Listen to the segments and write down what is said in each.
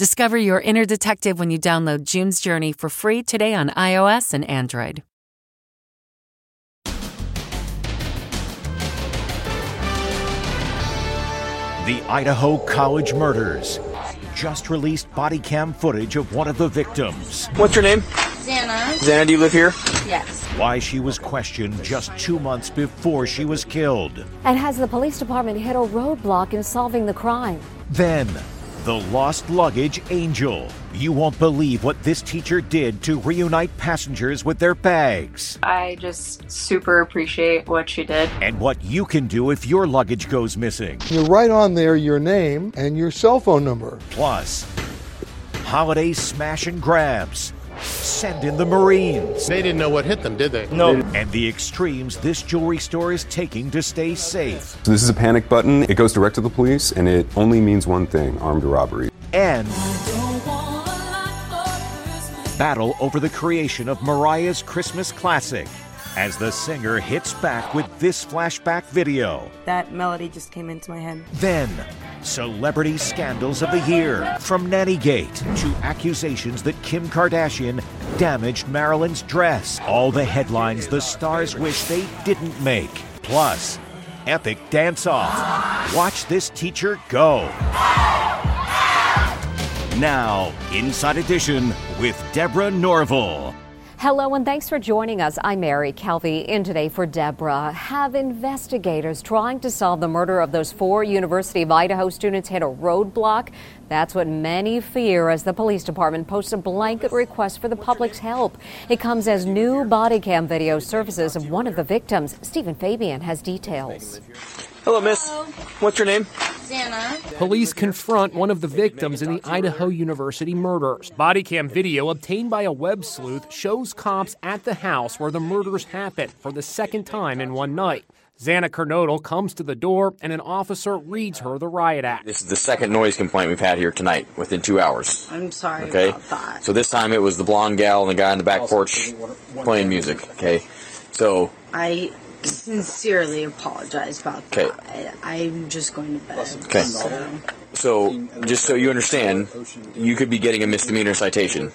Discover your inner detective when you download June's Journey for free today on iOS and Android. The Idaho College murders. Just released body cam footage of one of the victims. What's your name? Xana. Xana, do you live here? Yes. Why she was questioned just two months before she was killed. And has the police department hit a roadblock in solving the crime? Then, the lost luggage angel. You won't believe what this teacher did to reunite passengers with their bags. I just super appreciate what she did. And what you can do if your luggage goes missing. You write on there your name and your cell phone number. Plus, holiday smash and grabs. Send in the Marines. They didn't know what hit them, did they? No. And the extremes this jewelry store is taking to stay safe. So this is a panic button. It goes direct to the police, and it only means one thing armed robbery. And battle over the creation of Mariah's Christmas classic as the singer hits back with this flashback video. That melody just came into my head. Then, celebrity scandals of the year from Nannygate to accusations that Kim Kardashian damaged Marilyn's dress. All the headlines the stars wish they didn't make. Plus, epic dance off. Watch this teacher go. Now, Inside Edition with Deborah Norville. Hello and thanks for joining us. I'm Mary Calvi in today for Deborah. Have investigators trying to solve the murder of those four University of Idaho students hit a roadblock? That's what many fear as the police department posts a blanket request for the public's help. It comes as new body cam video surfaces of one of the victims. Steven Fabian has details. Hello, miss. Hello. What's your name? Xana. Police confront one of the victims in the Idaho University murders. Body cam video obtained by a web sleuth shows cops at the house where the murders happened for the second time in one night. Xana Kernodle comes to the door and an officer reads her the riot act. This is the second noise complaint we've had here tonight within two hours. I'm sorry Okay? about that. So this time it was the blonde gal and the guy on the back porch playing music. Okay? So, I sincerely apologize about Okay. that. I, I'm just going to bed. Okay. So, so just so you understand, you could be getting a misdemeanor citation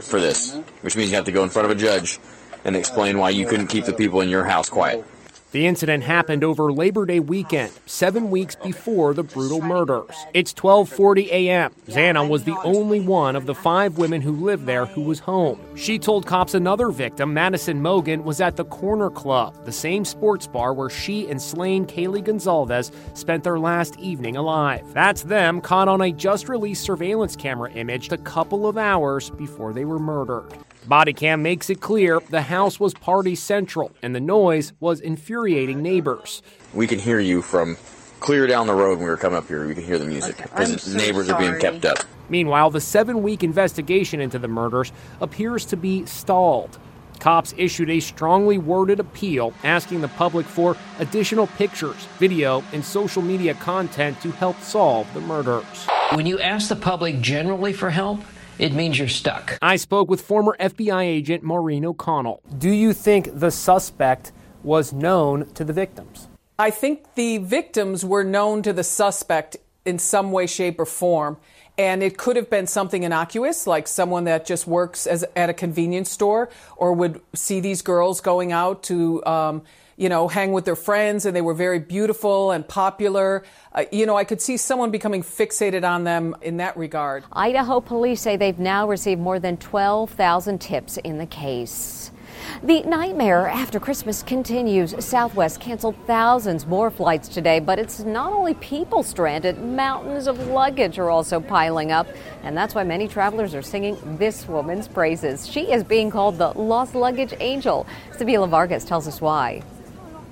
for this, which means you have to go in front of a judge and explain why you couldn't keep the people in your house quiet. The incident happened over Labor Day weekend, 7 weeks before the brutal murders. It's 12:40 a.m. Xana was the only one of the 5 women who lived there who was home. She told cops another victim, Madison Mogen, was at the Corner Club, the same sports bar where she and slain Kaylee Goncalves spent their last evening alive. That's them caught on a just released surveillance camera image a couple of hours before they were murdered. Body cam makes it clear the house was party central and the noise was infuriating neighbors. We can hear you from clear down the road when we were coming up here. We can hear the music because I'm so neighbors are being kept up. Meanwhile, the seven week investigation into the murders appears to be stalled. Cops issued a strongly worded appeal asking the public for additional pictures, video, and social media content to help solve the murders. When you ask the public generally for help, it means you're stuck. I spoke with former FBI agent Maureen O'Connell. Do you think the suspect was known to the victims? I think the victims were known to the suspect in some way, shape, or form. And it could have been something innocuous, like someone that just works as, at a convenience store or would see these girls going out to, um, you know, hang with their friends and they were very beautiful and popular. Uh, you know, I could see someone becoming fixated on them in that regard. Idaho police say they've now received more than 12,000 tips in the case. The nightmare after Christmas continues. Southwest canceled thousands more flights today, but it's not only people stranded, mountains of luggage are also piling up. And that's why many travelers are singing this woman's praises. She is being called the lost luggage angel. Sibila Vargas tells us why.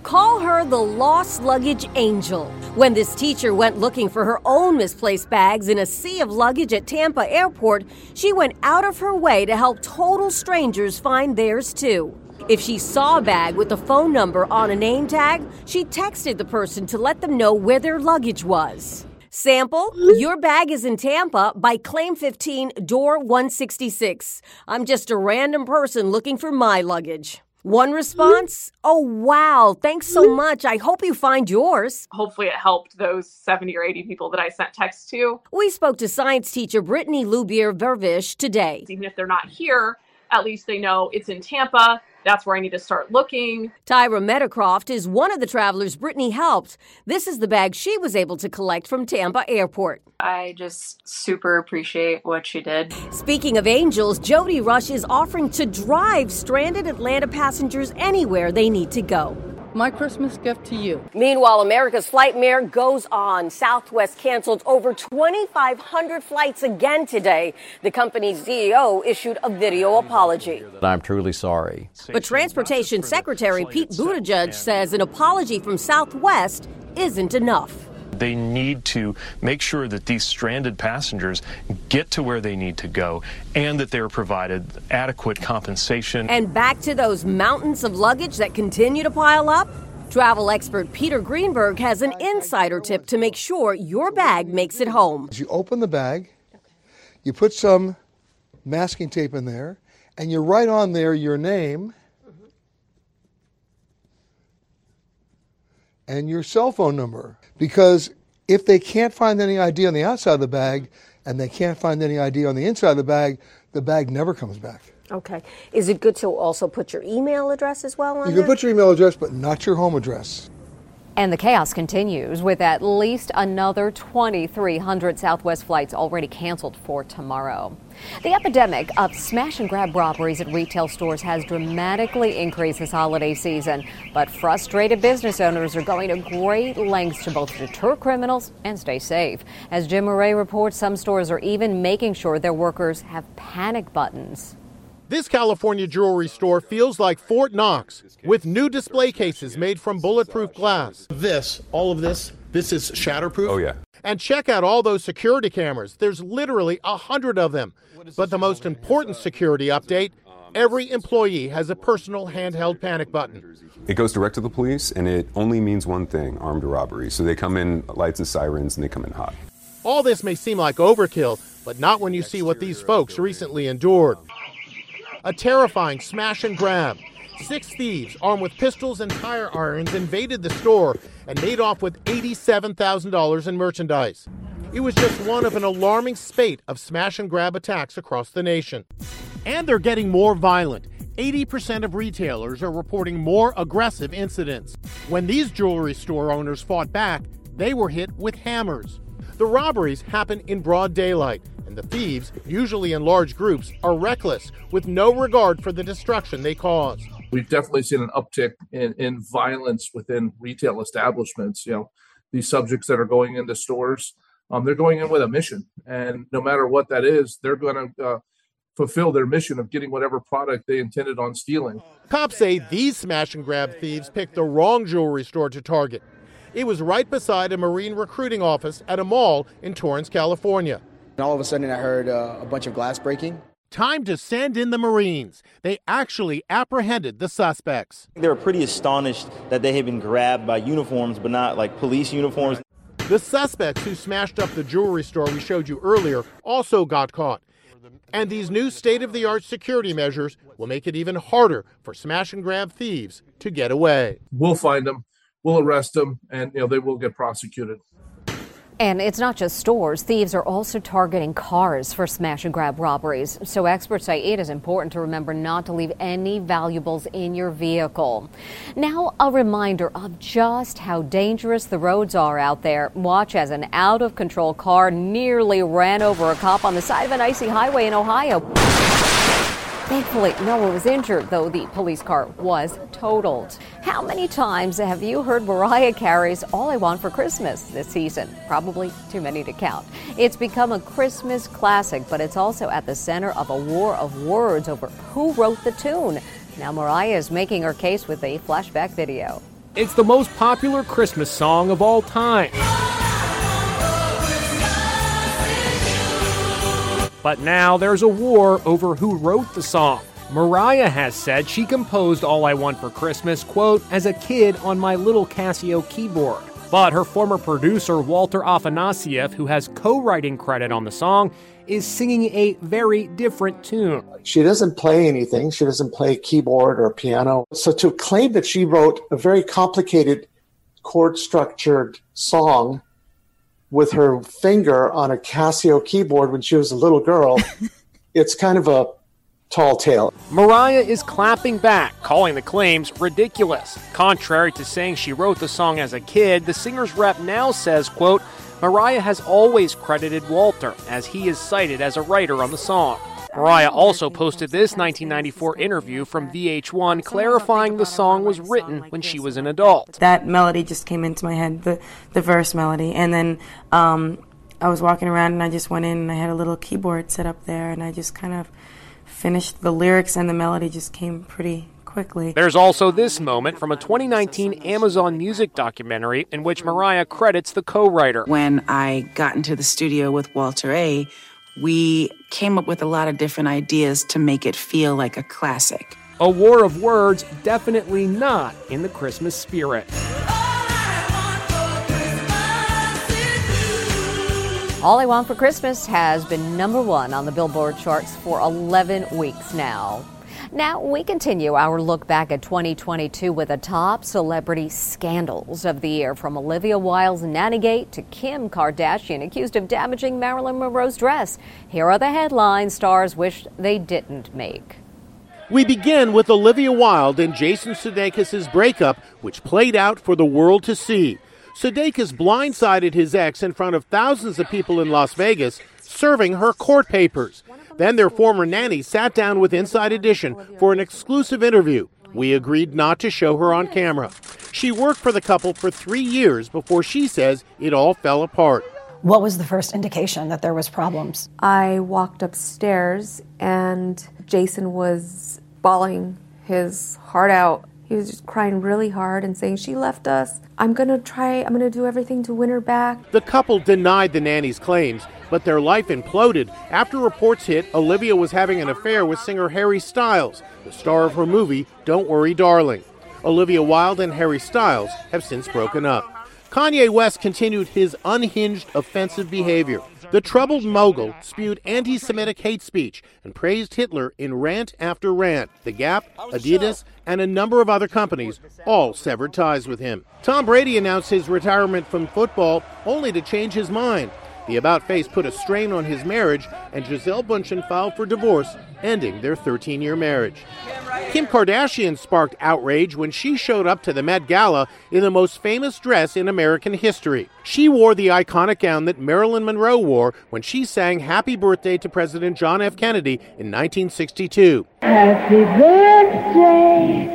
Call her the lost luggage angel. When this teacher went looking for her own misplaced bags in a sea of luggage at Tampa Airport, she went out of her way to help total strangers find theirs too. If she saw a bag with a phone number on a name tag, she texted the person to let them know where their luggage was. Sample, your bag is in Tampa by Claim 15, door 166. I'm just a random person looking for my luggage. One response, oh wow, thanks so mm-hmm. much. I hope you find yours. Hopefully, it helped those 70 or 80 people that I sent texts to. We spoke to science teacher Brittany Lubier Vervish today. Even if they're not here, at least they know it's in Tampa. That's where I need to start looking. Tyra Metacroft is one of the travelers Brittany helped. This is the bag she was able to collect from Tampa Airport. I just super appreciate what she did. Speaking of angels, Jody Rush is offering to drive stranded Atlanta passengers anywhere they need to go my Christmas gift to you. Meanwhile, America's flight mare goes on. Southwest canceled over 2,500 flights again today. The company's CEO issued a video apology. I'm truly sorry. But Transportation Secretary Pete Buttigieg says an apology from Southwest isn't enough. They need to make sure that these stranded passengers get to where they need to go and that they're provided adequate compensation. And back to those mountains of luggage that continue to pile up. Travel expert Peter Greenberg has an insider tip to make sure your bag makes it home. As you open the bag, you put some masking tape in there, and you write on there your name and your cell phone number. Because if they can't find any ID on the outside of the bag and they can't find any ID on the inside of the bag, the bag never comes back. Okay. Is it good to also put your email address as well on You there? can put your email address, but not your home address. And the chaos continues with at least another 2,300 Southwest flights already canceled for tomorrow. The epidemic of smash and grab robberies at retail stores has dramatically increased this holiday season, but frustrated business owners are going to great lengths to both deter criminals and stay safe. As Jim Moret reports, some stores are even making sure their workers have panic buttons. This California jewelry store feels like Fort Knox with new display cases made from bulletproof glass. This, all of this, this is shatterproof. Oh, yeah. And check out all those security cameras. There's literally a hundred of them. But the most important security update every employee has a personal handheld panic button. It goes direct to the police, and it only means one thing armed robbery. So they come in lights and sirens, and they come in hot. All this may seem like overkill, but not when you see what these folks recently endured a terrifying smash and grab. Six thieves armed with pistols and tire irons invaded the store and made off with $87,000 in merchandise. It was just one of an alarming spate of smash and grab attacks across the nation. And they're getting more violent. 80% of retailers are reporting more aggressive incidents. When these jewelry store owners fought back, they were hit with hammers. The robberies happen in broad daylight, and the thieves, usually in large groups, are reckless with no regard for the destruction they cause. We've definitely seen an uptick in, in violence within retail establishments. You know, these subjects that are going into stores, um, they're going in with a mission, and no matter what that is, they're going to uh, fulfill their mission of getting whatever product they intended on stealing. Cops say these smash and grab thieves picked the wrong jewelry store to target. It was right beside a Marine recruiting office at a mall in Torrance, California. And all of a sudden, I heard uh, a bunch of glass breaking. Time to send in the Marines. They actually apprehended the suspects. They were pretty astonished that they had been grabbed by uniforms, but not like police uniforms. The suspects who smashed up the jewelry store we showed you earlier also got caught. And these new state of the art security measures will make it even harder for smash and grab thieves to get away. We'll find them, we'll arrest them, and you know they will get prosecuted. And it's not just stores. Thieves are also targeting cars for smash and grab robberies. So experts say it is important to remember not to leave any valuables in your vehicle. Now, a reminder of just how dangerous the roads are out there. Watch as an out of control car nearly ran over a cop on the side of an icy highway in Ohio. Thankfully, no one was injured, though the police car was totaled. How many times have you heard Mariah Carey's All I Want for Christmas this season? Probably too many to count. It's become a Christmas classic, but it's also at the center of a war of words over who wrote the tune. Now, Mariah is making her case with a flashback video. It's the most popular Christmas song of all time. But now there's a war over who wrote the song. Mariah has said she composed All I Want for Christmas, quote, as a kid on my little Casio keyboard. But her former producer, Walter Afanasieff, who has co writing credit on the song, is singing a very different tune. She doesn't play anything, she doesn't play keyboard or piano. So to claim that she wrote a very complicated chord structured song with her finger on a Casio keyboard when she was a little girl, it's kind of a tall tale. Mariah is clapping back, calling the claims ridiculous. Contrary to saying she wrote the song as a kid, the singer's rep now says, quote, Mariah has always credited Walter, as he is cited as a writer on the song. Mariah also posted this 1994 interview from VH1 clarifying the song was written when she was an adult. That melody just came into my head, the, the verse melody. And then um, I was walking around and I just went in and I had a little keyboard set up there and I just kind of finished the lyrics and the melody just came pretty quickly. There's also this moment from a 2019 Amazon Music documentary in which Mariah credits the co writer. When I got into the studio with Walter A., we came up with a lot of different ideas to make it feel like a classic. A war of words, definitely not in the Christmas spirit. All I Want for Christmas has been number one on the Billboard charts for 11 weeks now. Now, we continue our look back at 2022 with the top celebrity scandals of the year from Olivia Wilde's Nannygate to Kim Kardashian accused of damaging Marilyn Monroe's dress. Here are the headlines stars wished they didn't make. We begin with Olivia Wilde and Jason Sudeikis' breakup, which played out for the world to see. Sudeikis blindsided his ex in front of thousands of people in Las Vegas, serving her court papers. Then their former nanny sat down with Inside Edition for an exclusive interview. We agreed not to show her on camera. She worked for the couple for three years before she says it all fell apart. What was the first indication that there was problems? I walked upstairs and Jason was bawling his heart out. He was just crying really hard and saying, She left us. I'm going to try, I'm going to do everything to win her back. The couple denied the nanny's claims, but their life imploded after reports hit Olivia was having an affair with singer Harry Styles, the star of her movie Don't Worry Darling. Olivia Wilde and Harry Styles have since broken up. Kanye West continued his unhinged, offensive behavior. The troubled mogul spewed anti Semitic hate speech and praised Hitler in rant after rant. The Gap, Adidas, and a number of other companies all severed ties with him. Tom Brady announced his retirement from football only to change his mind. The about face put a strain on his marriage, and Gisele Bundchen filed for divorce, ending their 13 year marriage. Kim Kardashian sparked outrage when she showed up to the Met Gala in the most famous dress in American history. She wore the iconic gown that Marilyn Monroe wore when she sang Happy Birthday to President John F. Kennedy in 1962. Happy birthday,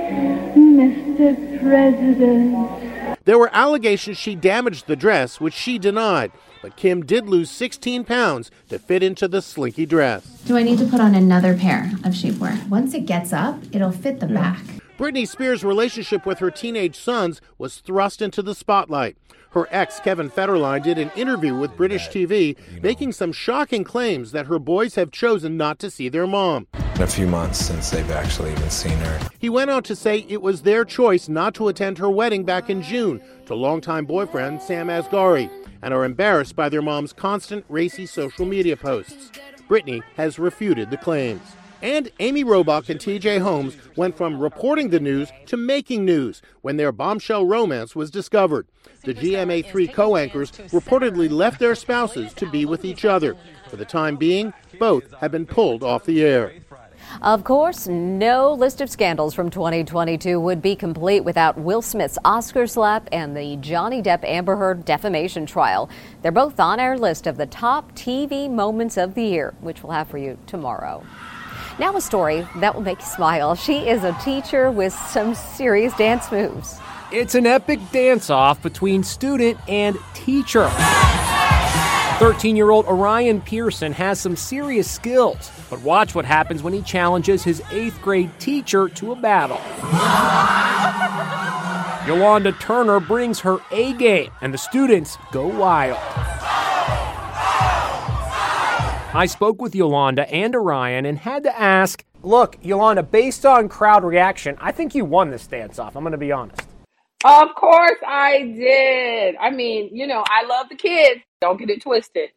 Mr. President. There were allegations she damaged the dress, which she denied. But Kim did lose 16 pounds to fit into the slinky dress. Do I need to put on another pair of shapewear? Once it gets up, it'll fit the back. Britney Spears' relationship with her teenage sons was thrust into the spotlight. Her ex, Kevin Federline, did an interview with British TV, making some shocking claims that her boys have chosen not to see their mom. A few months since they've actually even seen her. He went on to say it was their choice not to attend her wedding back in June to longtime boyfriend Sam Asghari and are embarrassed by their mom's constant racy social media posts. Britney has refuted the claims. And Amy Robach and TJ Holmes went from reporting the news to making news when their bombshell romance was discovered. The GMA3 co anchors reportedly left their spouses to be with each other. For the time being, both have been pulled off the air. Of course, no list of scandals from 2022 would be complete without Will Smith's Oscar slap and the Johnny Depp Amber Heard defamation trial. They're both on our list of the top TV moments of the year, which we'll have for you tomorrow. Now, a story that will make you smile. She is a teacher with some serious dance moves. It's an epic dance off between student and teacher. 13 year old Orion Pearson has some serious skills, but watch what happens when he challenges his eighth grade teacher to a battle. Yolanda Turner brings her A game, and the students go wild. I spoke with Yolanda and Orion and had to ask Look, Yolanda, based on crowd reaction, I think you won this dance off. I'm going to be honest. Of course I did. I mean, you know, I love the kids. Don't get it twisted.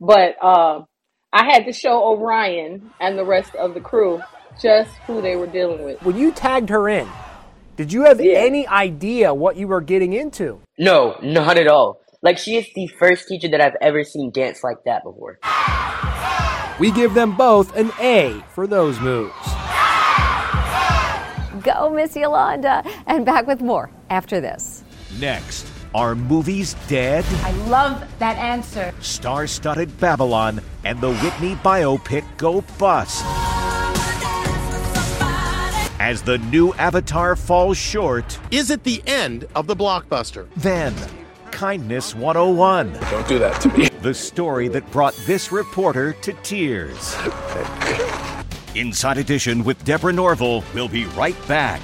But uh, I had to show Orion and the rest of the crew just who they were dealing with. When you tagged her in, did you have yeah. any idea what you were getting into? No, not at all. Like, she is the first teacher that I've ever seen dance like that before. We give them both an A for those moves. Go, Miss Yolanda. And back with more after this. Next, are movies dead? I love that answer. Star studded Babylon and the Whitney biopic go bust. As the new Avatar falls short, is it the end of the blockbuster? Then, Kindness 101. Don't do that to me. The story that brought this reporter to tears. Inside Edition with Deborah Norville will be right back.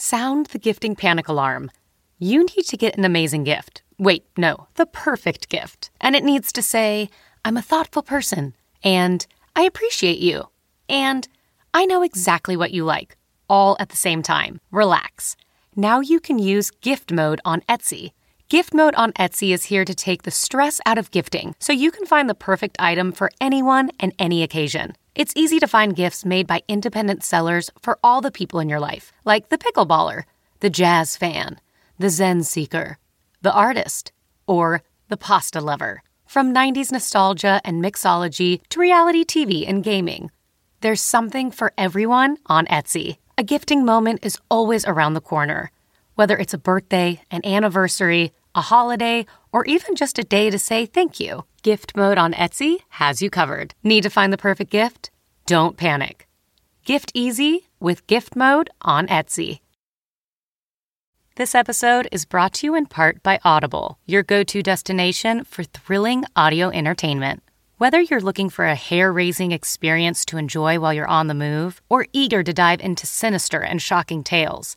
Sound the gifting panic alarm. You need to get an amazing gift. Wait, no, the perfect gift. And it needs to say, I'm a thoughtful person, and I appreciate you, and I know exactly what you like, all at the same time. Relax. Now you can use gift mode on Etsy. Gift mode on Etsy is here to take the stress out of gifting so you can find the perfect item for anyone and any occasion. It's easy to find gifts made by independent sellers for all the people in your life, like the pickleballer, the jazz fan, the zen seeker, the artist, or the pasta lover. From 90s nostalgia and mixology to reality TV and gaming, there's something for everyone on Etsy. A gifting moment is always around the corner. Whether it's a birthday, an anniversary, a holiday, or even just a day to say thank you. Gift mode on Etsy has you covered. Need to find the perfect gift? Don't panic. Gift easy with gift mode on Etsy. This episode is brought to you in part by Audible, your go to destination for thrilling audio entertainment. Whether you're looking for a hair raising experience to enjoy while you're on the move or eager to dive into sinister and shocking tales,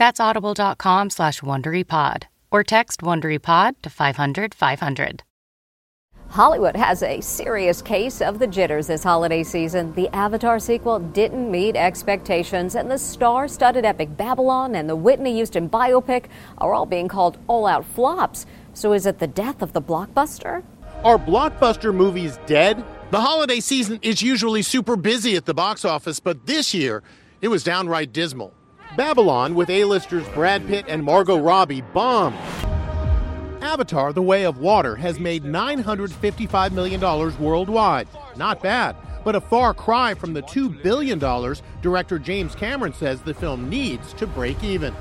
That's audible.com slash WonderyPod or text WonderyPod to 500 500. Hollywood has a serious case of the jitters this holiday season. The Avatar sequel didn't meet expectations, and the star studded epic Babylon and the Whitney Houston biopic are all being called all out flops. So is it the death of the blockbuster? Are blockbuster movies dead? The holiday season is usually super busy at the box office, but this year it was downright dismal. Babylon, with A-listers Brad Pitt and Margot Robbie, bombed. Avatar The Way of Water has made $955 million worldwide. Not bad, but a far cry from the $2 billion director James Cameron says the film needs to break even.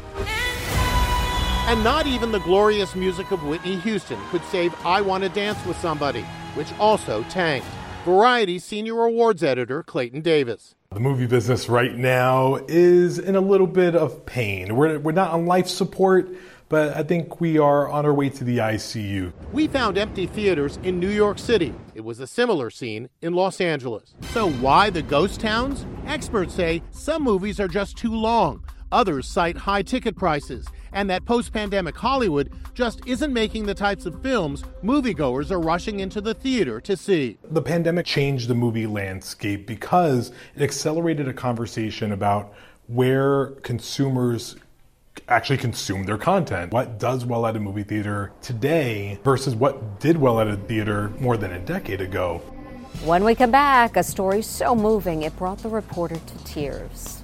And not even the glorious music of Whitney Houston could save I Want to Dance with Somebody, which also tanked. Variety senior awards editor, Clayton Davis. The movie business right now is in a little bit of pain. We're, we're not on life support, but I think we are on our way to the ICU. We found empty theaters in New York City. It was a similar scene in Los Angeles. So, why the ghost towns? Experts say some movies are just too long. Others cite high ticket prices and that post pandemic Hollywood just isn't making the types of films moviegoers are rushing into the theater to see. The pandemic changed the movie landscape because it accelerated a conversation about where consumers actually consume their content. What does well at a movie theater today versus what did well at a theater more than a decade ago. When we come back, a story so moving it brought the reporter to tears.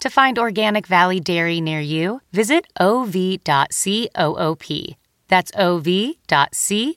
To find Organic Valley Dairy near you, visit ov.coop. That's ov.coop.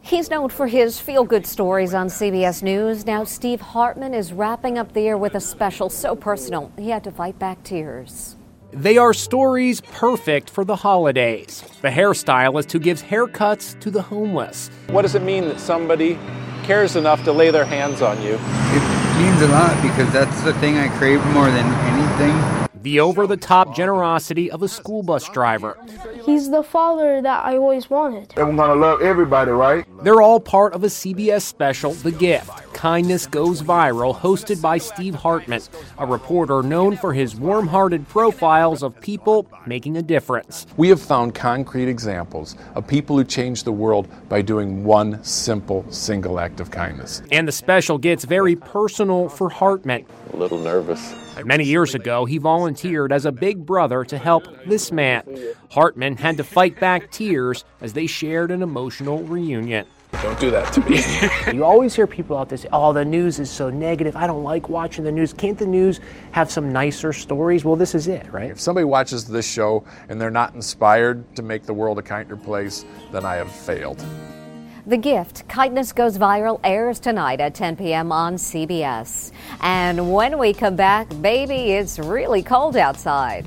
He's known for his feel good stories on CBS News. Now, Steve Hartman is wrapping up the year with a special so personal, he had to fight back tears. They are stories perfect for the holidays. The hairstylist who gives haircuts to the homeless. What does it mean that somebody cares enough to lay their hands on you? It means a lot because that's the thing I crave more than anything. The over the top generosity of a school bus driver. He's the father that I always wanted. I'm gonna love everybody, right? They're all part of a CBS special, The Gift Kindness Goes Viral, hosted by Steve Hartman, a reporter known for his warm hearted profiles of people making a difference. We have found concrete examples of people who change the world by doing one simple, single act of kindness. And the special gets very personal for Hartman. A little nervous. Many years ago, he volunteered as a big brother to help this man. Hartman had to fight back tears as they shared an emotional reunion. Don't do that to me. you always hear people out there say, oh, the news is so negative. I don't like watching the news. Can't the news have some nicer stories? Well, this is it, right? If somebody watches this show and they're not inspired to make the world a kinder place, then I have failed. The Gift, Kindness Goes Viral, airs tonight at 10 p.m. on CBS. And when we come back, baby, it's really cold outside.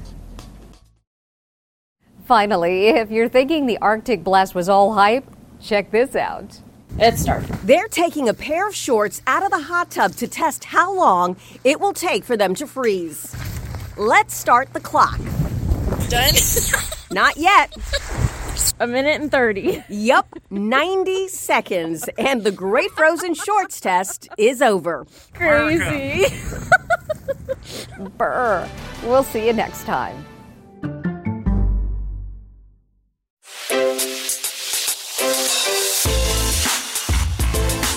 Finally, if you're thinking the Arctic blast was all hype, check this out. It started. They're taking a pair of shorts out of the hot tub to test how long it will take for them to freeze. Let's start the clock. Done? Not yet. A minute and 30. Yup, 90 seconds. And the Great Frozen Shorts test is over. Crazy. Brr. We'll see you next time.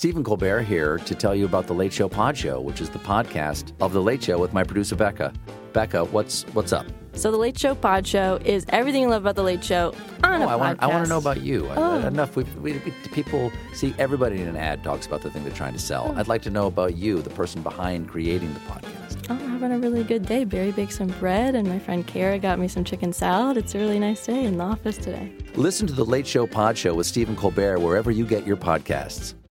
Stephen Colbert here to tell you about the Late Show Pod Show, which is the podcast of the Late Show with my producer Becca. Becca, what's what's up? So the Late Show Pod Show is everything you love about the Late Show on No, a oh, I want, I want to know about you. I- Oh. enough. We, we, we, people see everybody in an ad talks about the thing they're trying to sell. Hmm. I'd like to know about you, the person behind creating the podcast. Oh, I'm having a really good day. Barry baked some bread, and my friend Kara got me some chicken salad. It's a really nice day in the office today. Listen to the Late Show Pod Show with Stephen Colbert wherever you get your podcasts.